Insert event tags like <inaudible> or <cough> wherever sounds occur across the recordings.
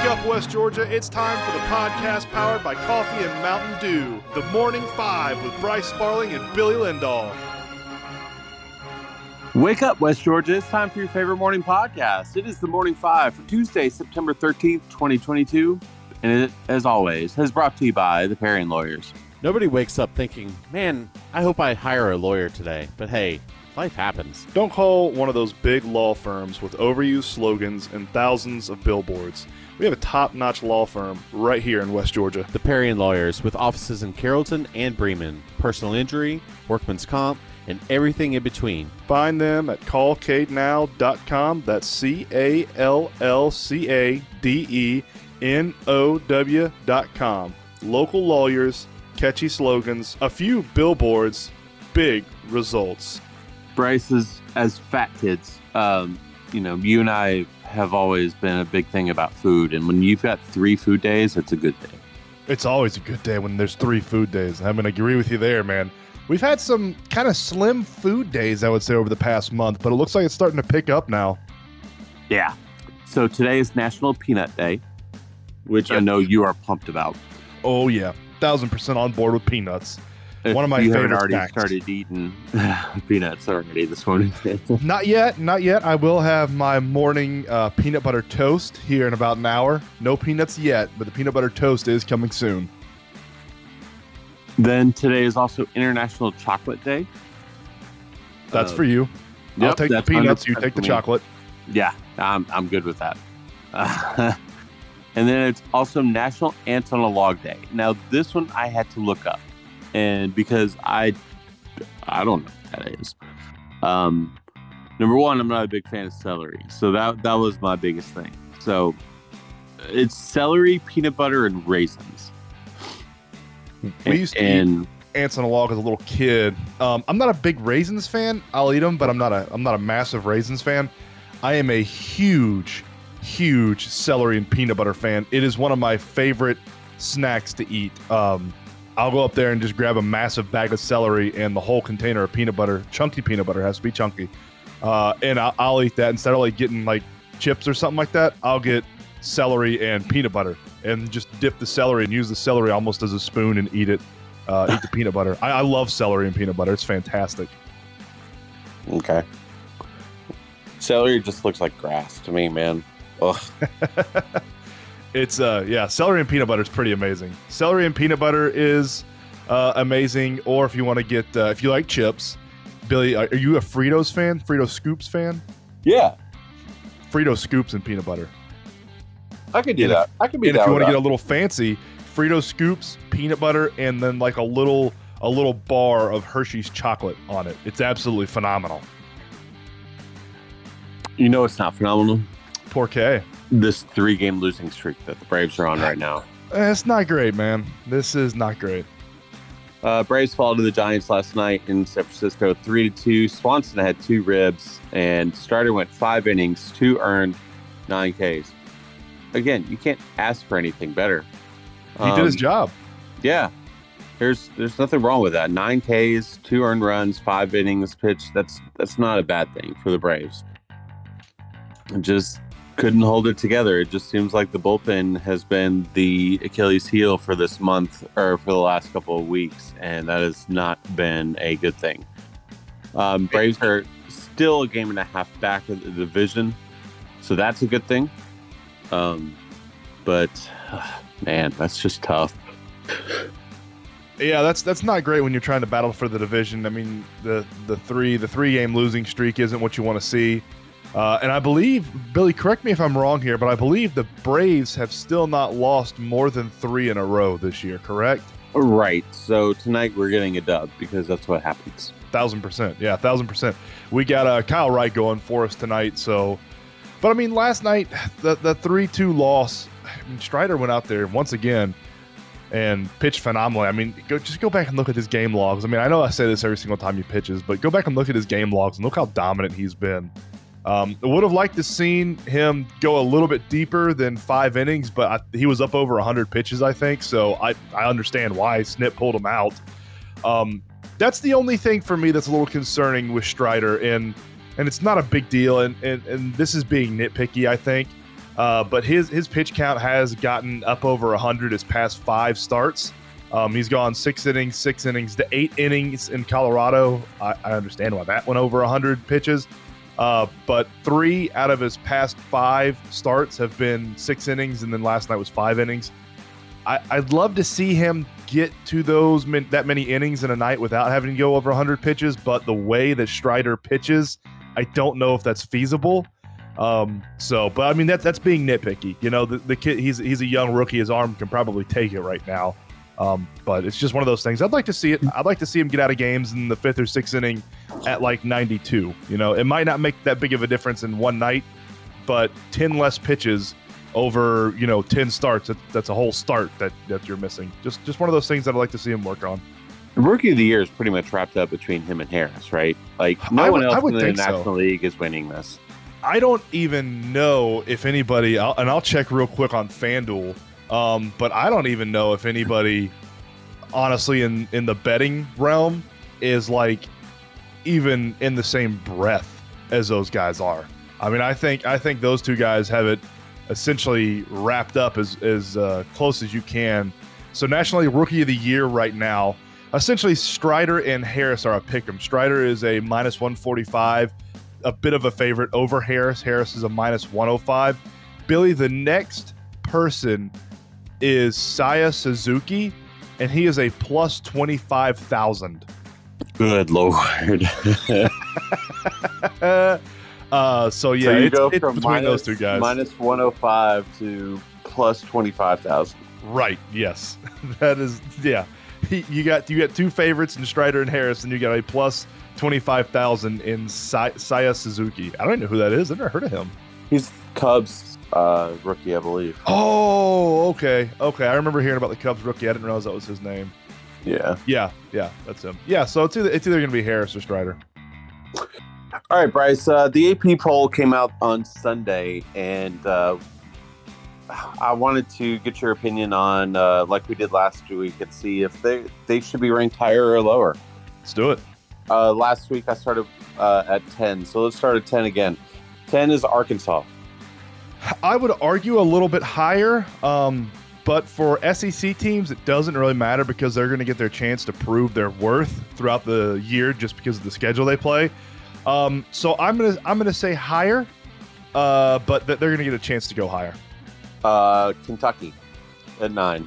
Wake up, West Georgia. It's time for the podcast powered by Coffee and Mountain Dew. The Morning Five with Bryce Sparling and Billy Lindahl. Wake up, West Georgia. It's time for your favorite morning podcast. It is the Morning Five for Tuesday, September 13th, 2022. And it, as always, is brought to you by the Perry Lawyers. Nobody wakes up thinking, man, I hope I hire a lawyer today. But hey, life happens. Don't call one of those big law firms with overused slogans and thousands of billboards. We have a top notch law firm right here in West Georgia. The Perry and Lawyers, with offices in Carrollton and Bremen, personal injury, workman's comp, and everything in between. Find them at callcadenow.com. That's C A L L C A D E N O W.com. Local lawyers, catchy slogans, a few billboards, big results. Bryce is as fat kids. Um, you know, you and I have always been a big thing about food, and when you've got three food days, it's a good day. It's always a good day when there's three food days. I'm going to agree with you there, man. We've had some kind of slim food days, I would say, over the past month, but it looks like it's starting to pick up now. Yeah. So today is National Peanut Day, which I know you are pumped about. Oh, yeah. Thousand percent on board with peanuts. <laughs> One of my you favorite already started eating <laughs> peanuts already this morning. <laughs> Not yet, not yet. I will have my morning uh, peanut butter toast here in about an hour. No peanuts yet, but the peanut butter toast is coming soon. then today is also International Chocolate Day. That's Uh, for you. I'll take the peanuts, you take the chocolate. Yeah, I'm, I'm good with that. and then it's also National Ants on a Log Day. Now, this one I had to look up, and because I, I don't know what that is. Um, number one, I'm not a big fan of celery, so that that was my biggest thing. So, it's celery, peanut butter, and raisins. We used to eat and ants on a log as a little kid. Um, I'm not a big raisins fan. I'll eat them, but I'm not a I'm not a massive raisins fan. I am a huge, huge celery and peanut butter fan. It is one of my favorite snacks to eat. Um, I'll go up there and just grab a massive bag of celery and the whole container of peanut butter. Chunky peanut butter has to be chunky, uh, and I'll, I'll eat that instead of like getting like chips or something like that. I'll get celery and peanut butter and just dip the celery and use the celery almost as a spoon and eat it uh, eat the peanut butter. I, I love celery and peanut butter. It's fantastic. okay, celery just looks like grass to me, man. Ugh. <laughs> It's uh yeah, celery and peanut butter is pretty amazing. Celery and peanut butter is uh, amazing. Or if you want to get uh, if you like chips, Billy, are are you a Fritos fan? Frito Scoops fan? Yeah, Frito Scoops and peanut butter. I could do And if- that. I could be And if you want to get a little fancy, Frito Scoops, peanut butter, and then like a little a little bar of Hershey's chocolate on it. It's absolutely phenomenal. You know, it's not phenomenal. Poor K. This three-game losing streak that the Braves are on right now. It's not great, man. This is not great. Uh, Braves fall to the Giants last night in San Francisco, three to two. Swanson had two ribs, and Strider went five innings, two earned, nine Ks. Again, you can't ask for anything better. He did his Um, job. Yeah, there's there's nothing wrong with that. Nine Ks, two earned runs, five innings pitched. That's that's not a bad thing for the Braves. Just couldn't hold it together. It just seems like the bullpen has been the Achilles heel for this month or for the last couple of weeks, and that has not been a good thing. Um, Braves are still a game and a half back of the division, so that's a good thing. Um, but man, that's just tough. Yeah, that's that's not great when you're trying to battle for the division. I mean, the the three the three game losing streak isn't what you want to see. Uh, and I believe Billy, correct me if I'm wrong here, but I believe the Braves have still not lost more than three in a row this year. Correct? Right. So tonight we're getting a dub because that's what happens. Thousand percent. Yeah, thousand percent. We got uh, Kyle Wright going for us tonight. So, but I mean, last night the the three two loss. I mean, Strider went out there once again and pitched phenomenally. I mean, go just go back and look at his game logs. I mean, I know I say this every single time he pitches, but go back and look at his game logs and look how dominant he's been. Um, I would have liked to seen him go a little bit deeper than five innings, but I, he was up over 100 pitches, I think. So I, I understand why Snit pulled him out. Um, that's the only thing for me that's a little concerning with Strider, and and it's not a big deal. And and, and this is being nitpicky, I think. Uh, but his his pitch count has gotten up over 100 his past five starts. Um, he's gone six innings, six innings to eight innings in Colorado. I, I understand why that went over 100 pitches. Uh, but three out of his past five starts have been six innings, and then last night was five innings. I, I'd love to see him get to those that many innings in a night without having to go over 100 pitches. But the way that Strider pitches, I don't know if that's feasible. Um, so, but I mean that's that's being nitpicky. You know, the, the kid he's he's a young rookie. His arm can probably take it right now. Um, but it's just one of those things. I'd like to see it. I'd like to see him get out of games in the fifth or sixth inning at like 92. You know, it might not make that big of a difference in one night, but 10 less pitches over you know 10 starts. That, that's a whole start that that you're missing. Just just one of those things that I'd like to see him work on. Rookie of the year is pretty much wrapped up between him and Harris, right? Like no one would- I else in the think so. National League is winning this. I don't even know if anybody, I'll, and I'll check real quick on FanDuel, um, but I don't even know if anybody, honestly, in in the betting realm, is like even in the same breath as those guys are. I mean, I think I think those two guys have it essentially wrapped up as as uh, close as you can. So, nationally, Rookie of the Year right now, essentially Strider and Harris are a pick 'em. Strider is a minus 145 a bit of a favorite over Harris. Harris is a minus 105. Billy, the next person is Seiya Suzuki, and he is a plus 25,000. Good lord! <laughs> uh, so, yeah, so you it's, go it's from between minus- those two guys. minus 105 to plus 25,000. right, yes. <laughs> that is, yeah. You got you got two favorites in Strider and Harris, and you got a plus 25,000 in Seiya Suzuki. I don't even know who that is. I've never heard of him. He's Cubs uh, rookie, I believe. Oh, okay. Okay. I remember hearing about the Cubs rookie. I didn't realize that was his name. Yeah. Yeah, yeah, that's him. Yeah, so it's either it's either gonna be Harris or Strider. All right, Bryce. Uh, the AP poll came out on Sunday, and uh, I wanted to get your opinion on, uh, like we did last week, and see if they they should be ranked higher or lower. Let's do it. Uh, last week I started uh, at ten, so let's start at ten again. Ten is Arkansas. I would argue a little bit higher, um, but for SEC teams, it doesn't really matter because they're going to get their chance to prove their worth throughout the year just because of the schedule they play. Um, so I'm gonna I'm gonna say higher, uh, but th- they're going to get a chance to go higher. Uh, Kentucky at nine.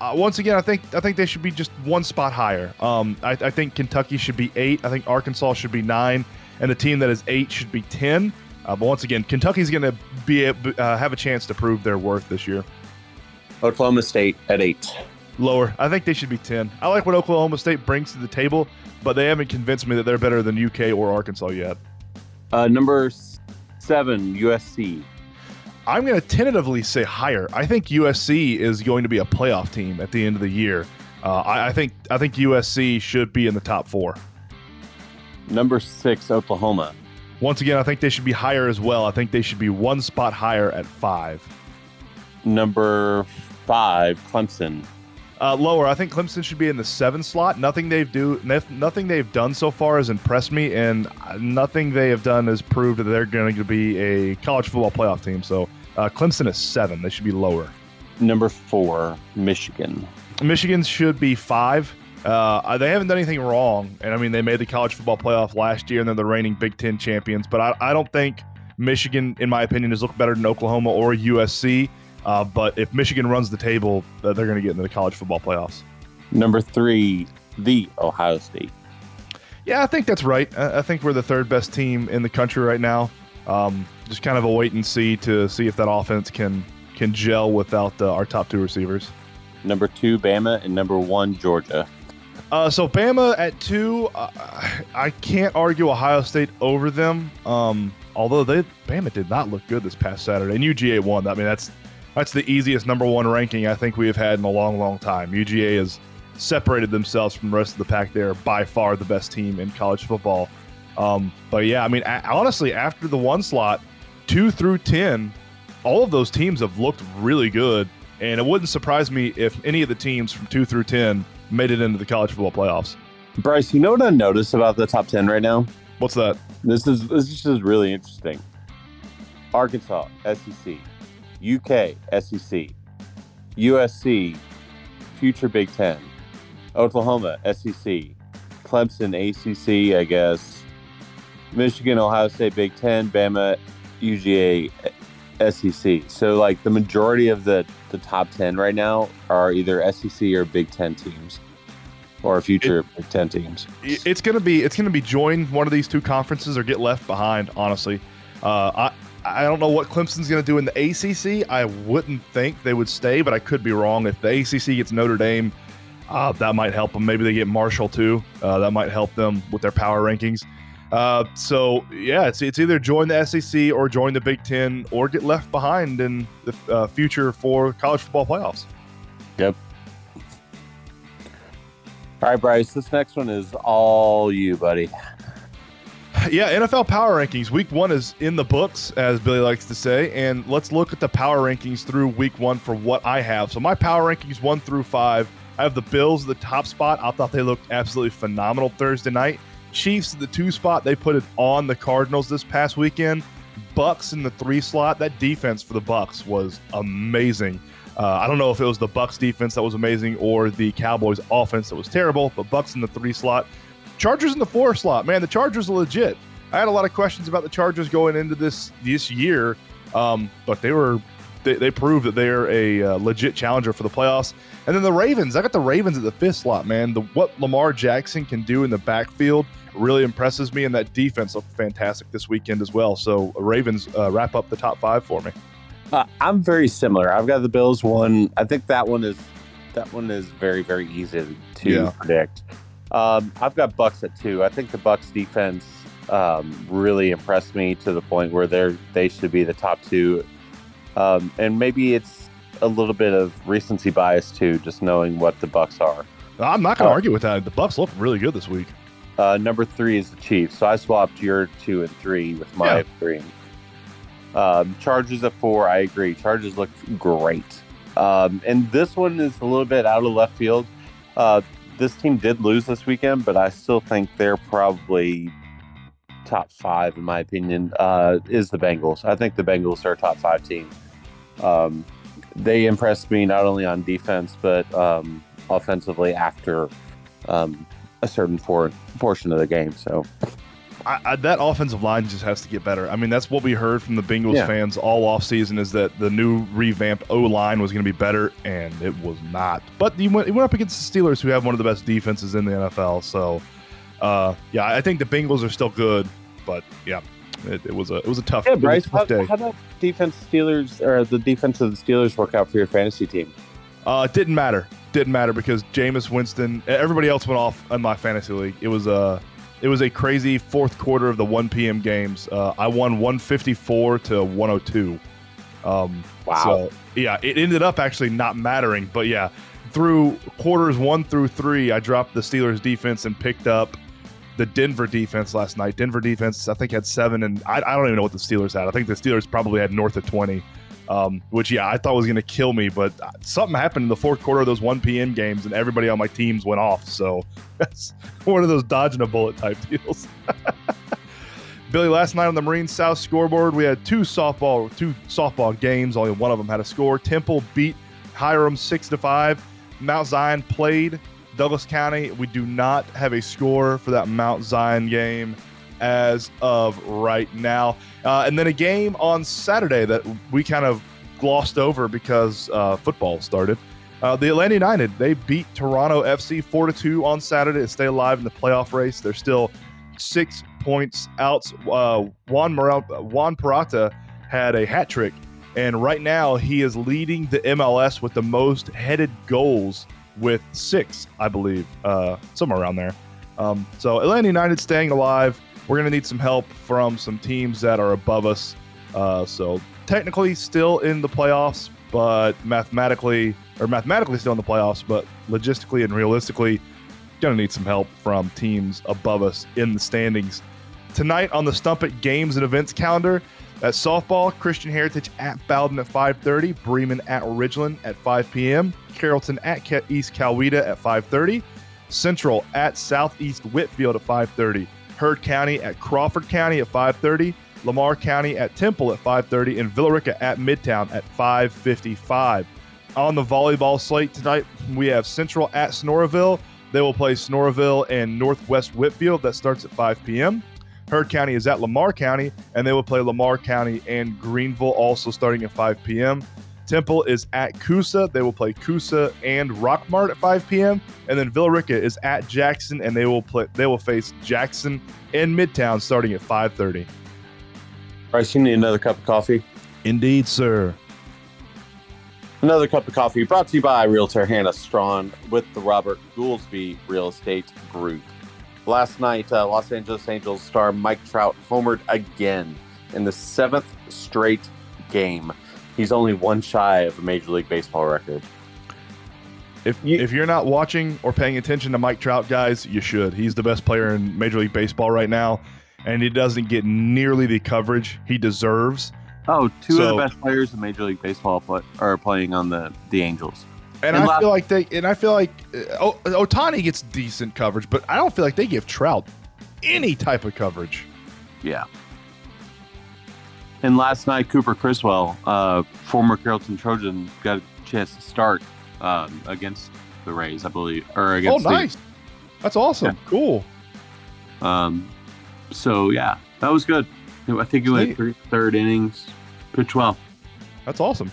Uh, once again, I think I think they should be just one spot higher. Um, I, I think Kentucky should be eight. I think Arkansas should be nine, and the team that is eight should be ten. Uh, but once again, Kentucky's going to be uh, have a chance to prove their worth this year. Oklahoma State at eight. Lower, I think they should be ten. I like what Oklahoma State brings to the table, but they haven't convinced me that they're better than UK or Arkansas yet. Uh, number seven, USC. I'm going to tentatively say higher. I think USC is going to be a playoff team at the end of the year. Uh, I, I think I think USC should be in the top four. Number six, Oklahoma. Once again, I think they should be higher as well. I think they should be one spot higher at five. Number five, Clemson. Uh, lower, I think Clemson should be in the seven slot. Nothing they've do, nothing they've done so far has impressed me, and nothing they have done has proved that they're going to be a college football playoff team. So uh, Clemson is seven; they should be lower. Number four, Michigan. Michigan should be five. Uh, they haven't done anything wrong, and I mean they made the college football playoff last year, and they're the reigning Big Ten champions. But I, I don't think Michigan, in my opinion, has looked better than Oklahoma or USC. Uh, but if Michigan runs the table, they're going to get into the college football playoffs. Number three, the Ohio State. Yeah, I think that's right. I, I think we're the third best team in the country right now. Um, just kind of a wait and see to see if that offense can can gel without uh, our top two receivers. Number two, Bama, and number one, Georgia. Uh, so Bama at two, uh, I can't argue Ohio State over them. Um, although they Bama did not look good this past Saturday, and UGA won. I mean, that's that's the easiest number one ranking I think we have had in a long, long time. UGA has separated themselves from the rest of the pack. They're by far the best team in college football. Um, but yeah, I mean, honestly, after the one slot, two through ten, all of those teams have looked really good, and it wouldn't surprise me if any of the teams from two through ten made it into the college football playoffs. Bryce, you know what I noticed about the top ten right now? What's that? This is this is really interesting. Arkansas, SEC. UK SEC, USC future Big Ten, Oklahoma SEC, Clemson ACC, I guess, Michigan Ohio State Big Ten, Bama UGA SEC. So like the majority of the the top ten right now are either SEC or Big Ten teams, or future Big Ten teams. It's gonna be it's gonna be join one of these two conferences or get left behind. Honestly, uh, I I don't know what Clemson's gonna do in the ACC. I wouldn't think they would stay, but I could be wrong. If the ACC gets Notre Dame, uh, that might help them. Maybe they get Marshall too. Uh, that might help them with their power rankings. Uh, so yeah, it's it's either join the SEC or join the Big Ten or get left behind in the uh, future for college football playoffs. Yep. All right, Bryce. This next one is all you, buddy. Yeah, NFL power rankings. Week one is in the books, as Billy likes to say. And let's look at the power rankings through week one for what I have. So, my power rankings one through five. I have the Bills at the top spot. I thought they looked absolutely phenomenal Thursday night. Chiefs at the two spot. They put it on the Cardinals this past weekend. Bucks in the three slot. That defense for the Bucks was amazing. Uh, I don't know if it was the Bucks defense that was amazing or the Cowboys offense that was terrible, but Bucks in the three slot. Chargers in the four slot. Man, the Chargers are legit. I had a lot of questions about the Chargers going into this this year, um, but they were they, they proved that they're a uh, legit challenger for the playoffs. And then the Ravens. I got the Ravens at the fifth slot. Man, the what Lamar Jackson can do in the backfield really impresses me, and that defense looked fantastic this weekend as well. So Ravens uh, wrap up the top five for me. Uh, I'm very similar. I've got the Bills one. I think that one is that one is very very easy to Yeah. predict. Um, I've got Bucks at two. I think the Bucks defense um, really impressed me to the point where they're they should be the top two. Um, and maybe it's a little bit of recency bias too, just knowing what the Bucks are. I'm not going to Oh. argue with that. The Bucks look really good this week. Uh, number three is the Chiefs. So I swapped your two and three with my Yeah. three. Um, Chargers at four. I agree. Chargers look great. Um, and this one is a little bit out of left field. Uh, this team did lose this weekend, but I still think they're probably top five in my opinion. Uh, is the Bengals? I think the Bengals are a top five team. Um, they impressed me not only on defense but um, offensively after um, a certain for- portion of the game. So I, I, that offensive line just has to get better. I mean, that's what we heard from the Bengals Yeah. fans all offseason is that the new revamped O line was going to be better, and it was not. But he went, he went up against the Steelers, who have one of the best defenses in the NFL. So, uh, yeah, I think the Bengals are still good, but yeah, it, it was a it was a tough, yeah, it was a Bryce, tough how, day. how did defense Steelers or the defense of the Steelers work out for your fantasy team? Uh, it didn't matter. Didn't matter because Jameis Winston, everybody else went off in my fantasy league. It was a, it was a crazy fourth quarter of the 1 p.m. games. Uh, I won 154 to 102. Um, Wow. So yeah, it ended up actually not mattering. But yeah, through quarters one through three, I dropped the Steelers defense and picked up the Denver defense last night. Denver defense, I think, had seven, and I, I don't even know what the Steelers had. I think the Steelers probably had north of 20, um, which, yeah, I thought was going to kill me. But uh, something happened in the fourth quarter of those 1 p.m. games, and everybody on my teams went off. So <laughs> that's one of those dodging a bullet type deals. <laughs> Billy, last night on the Marine South scoreboard, we had two softball two softball games. Only one of them had a score. Temple beat Hiram six to five. Mount Zion played Douglas County. We do not have a score for that Mount Zion game as of right now. Uh, and then a game on Saturday that we kind of glossed over because uh, football started. Uh, the Atlanta United they beat Toronto FC four to two on Saturday to stay alive in the playoff race. They're still six points out. Uh, Juan Moral, Juan Parata had a hat trick, and right now he is leading the MLS with the most headed goals with six, I believe, uh, somewhere around there. Um, so Atlanta United staying alive. We're going to need some help from some teams that are above us. Uh, so technically still in the playoffs, but mathematically, or mathematically still in the playoffs, but logistically and realistically, going to need some help from teams above us in the standings. Tonight on the Stump It Games and Events calendar, at softball, Christian Heritage at Bowdon at 5:30, Bremen at Ridgeland at 5 p.m., Carrollton at East Coweta at 5:30, Central at Southeast Whitfield at 5:30, Heard County at Crawford County at 5:30, Lamar County at Temple at 5:30, and Villa Rica at Midtown at 5:55. On the volleyball slate tonight, we have Central at Sonoraville. They will play Sonoraville and Northwest Whitfield. That starts at 5 p.m. Heard County is at Lamar County, and they will play Lamar County and Greenville also starting at 5 p.m. Temple is at Coosa. They will play Coosa and Rockmart at 5 p.m. And then Villa Rica is at Jackson, and they will play. They will face Jackson and Midtown starting at 5:30. Bryce, you need another cup of coffee? Indeed, sir. Another cup of coffee brought to you by Realtor Hannah Strawn with the Robert Goolsby Real Estate Group. Last night, uh, Los Angeles Angels star Mike Trout homered again in the seventh straight game. He's only one shy of a Major League Baseball record. If You- if you're not watching or paying attention to Mike Trout, guys, you should. He's the best player in Major League Baseball right now, and he doesn't get nearly the coverage he deserves. Oh, two of the best players in Major League Baseball play, are playing on the, the Angels. And, And I la- feel like they and I feel like uh, Ohtani gets decent coverage, but I don't feel like they give Trout any type of coverage. Yeah. And last night, Cooper Criswell, uh, former Carrollton Trojan, got a chance to start um, against the Rays, I believe, or Oh, against nice. That's awesome. Cool. Um, so yeah, that was good. I think he went three, third innings, pitched well. That's awesome.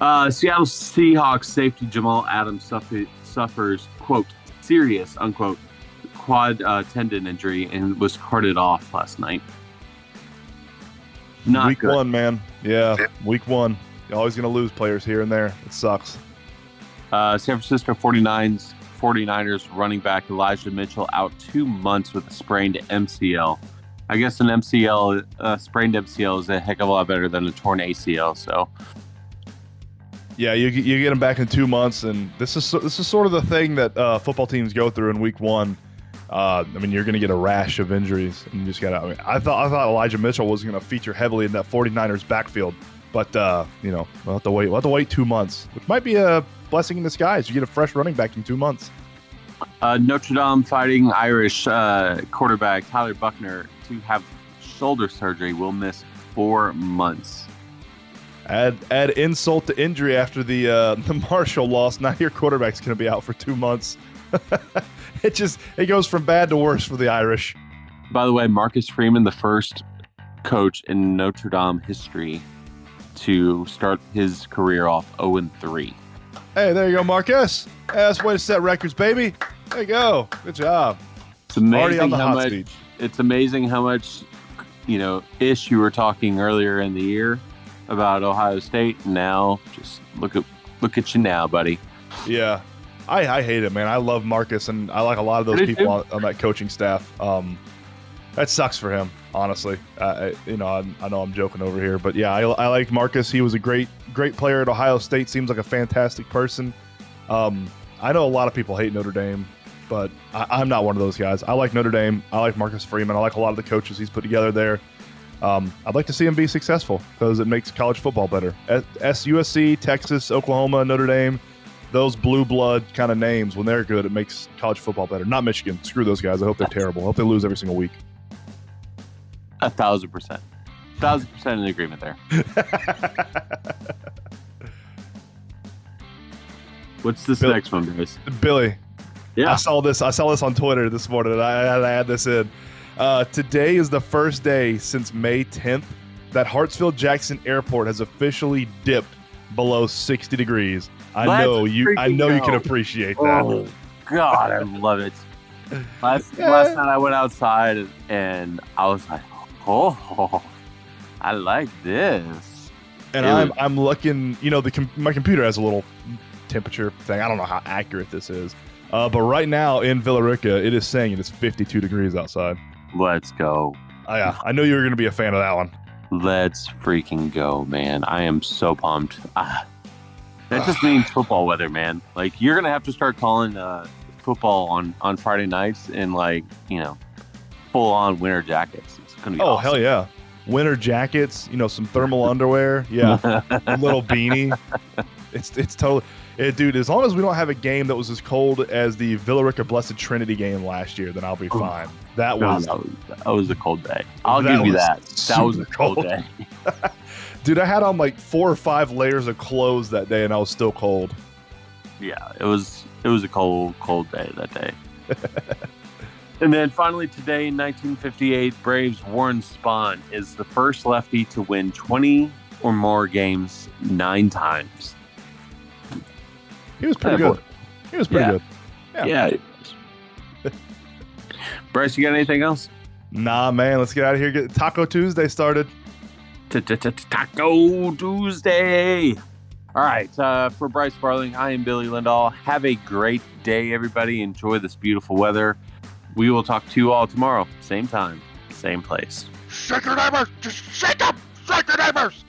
Uh, Seattle Seahawks safety Jamal Adams suffer, suffers quote serious unquote quad uh, tendon injury and was carted off last night. Not week good. one, man. Yeah, week one. You're always going to lose players here and there. It sucks. Uh, San Francisco 49ers, 49ers running back Elijah Mitchell out two months with a sprained MCL. I guess an MCL, uh, sprained MCL is a heck of a lot better than a torn ACL. So, Yeah, you you get them back in two months, and this is this is sort of the thing that uh, football teams go through in week one. Uh, I mean, you're going to get a rash of injuries, and you just got. I, mean, I thought I thought Elijah Mitchell was going to feature heavily in that 49ers backfield, but uh, you know we'll have to wait. We'll have to wait two months, which might be a blessing in disguise. You get a fresh running back in two months. uh, Notre Dame fighting Irish uh, quarterback Tyler Buchner to have shoulder surgery will miss four months. Add add insult to injury after the uh, <laughs> the Marshall loss. Now your quarterback's going to be out for two months. <laughs> it just it goes from bad to worse for the Irish. By the way, Marcus Freeman, the first coach in Notre Dame history to start his career off 0 3. Hey, there you go, Marcus. Hey, that's way to set records, baby. There you go. Good job. It's amazing how much seat. it's amazing how much you know ish you were talking earlier in the year about Ohio State. Now just look at look at you now, buddy. Yeah, I, I hate it, man. I love Marcus, and I like a lot of those people on, on that coaching staff. Um, that sucks for him, honestly. Uh, I, you know, I, I know I'm joking over here, but yeah, I, I like Marcus. He was a great, great player at Ohio State. Seems like a fantastic person. Um, I know a lot of people hate Notre Dame, but I, I'm not one of those guys. I like Notre Dame. I like Marcus Freeman. I like a lot of the coaches he's put together there. Um, I'd like to see him be successful because it makes college football better. S- SUSC, Texas, Oklahoma, Notre Dame, those blue blood kind of names, when they're good, it makes college football better. Not Michigan. Screw those guys. I hope they're terrible. I hope they lose every single week. A thousand percent, A thousand percent in agreement there. <laughs> What's this Bill- next one, guys? Billy, Yeah. I saw this. I saw this on Twitter this morning. I had to add this in. Uh, today is the first day since May 10th that Hartsfield Jackson Airport has officially dipped below 60 degrees. I Let's know you. I know you can appreciate that. Oh God, I love it. Last <laughs> Yeah. last night I went outside and I was like, oh, I like this. and I'm I'm looking. You know, the my computer has a little temperature thing. I don't know how accurate this is, uh, but right now in Villa Rica, it is saying it is 52 degrees outside. Let's go. Oh, yeah, I knew you were going to be a fan of that one. Let's freaking go, man. I am so pumped. Ah, that just means football weather, man. Like you're gonna have to start calling uh, football on on Friday nights in like you know full on winter jackets. It's gonna be Oh awesome. hell yeah! Winter jackets, you know, some thermal <laughs> underwear, yeah, <laughs> a little beanie. It's it's totally, it, dude. As long as we don't have a game that was as cold as the Villa Rica Blessed Trinity game last year, then I'll be fine. That No, was, that was that was a cold day. I'll give you that. That was a cold cold. day. <laughs> <laughs> dude. I had on like four or five layers of clothes that day, and I was still cold. Yeah, it was it was a cold cold day that day. <laughs> and then finally today in 1958, Braves Warren Spahn is the first lefty to win 20 or more games nine times. He was pretty good. He was pretty Yeah. good. Yeah. Yeah. <laughs> Bryce, you got anything else? Nah, man. Let's get out of here. Get Taco Tuesday started. Taco Tuesday. All right. Uh, for Bryce Sparling, I am Billy Lindahl. Have a great day, everybody. Enjoy this beautiful weather. We will talk to you all tomorrow, same time, same place. Shake your neighbors! Just shake them! Shake your neighbors!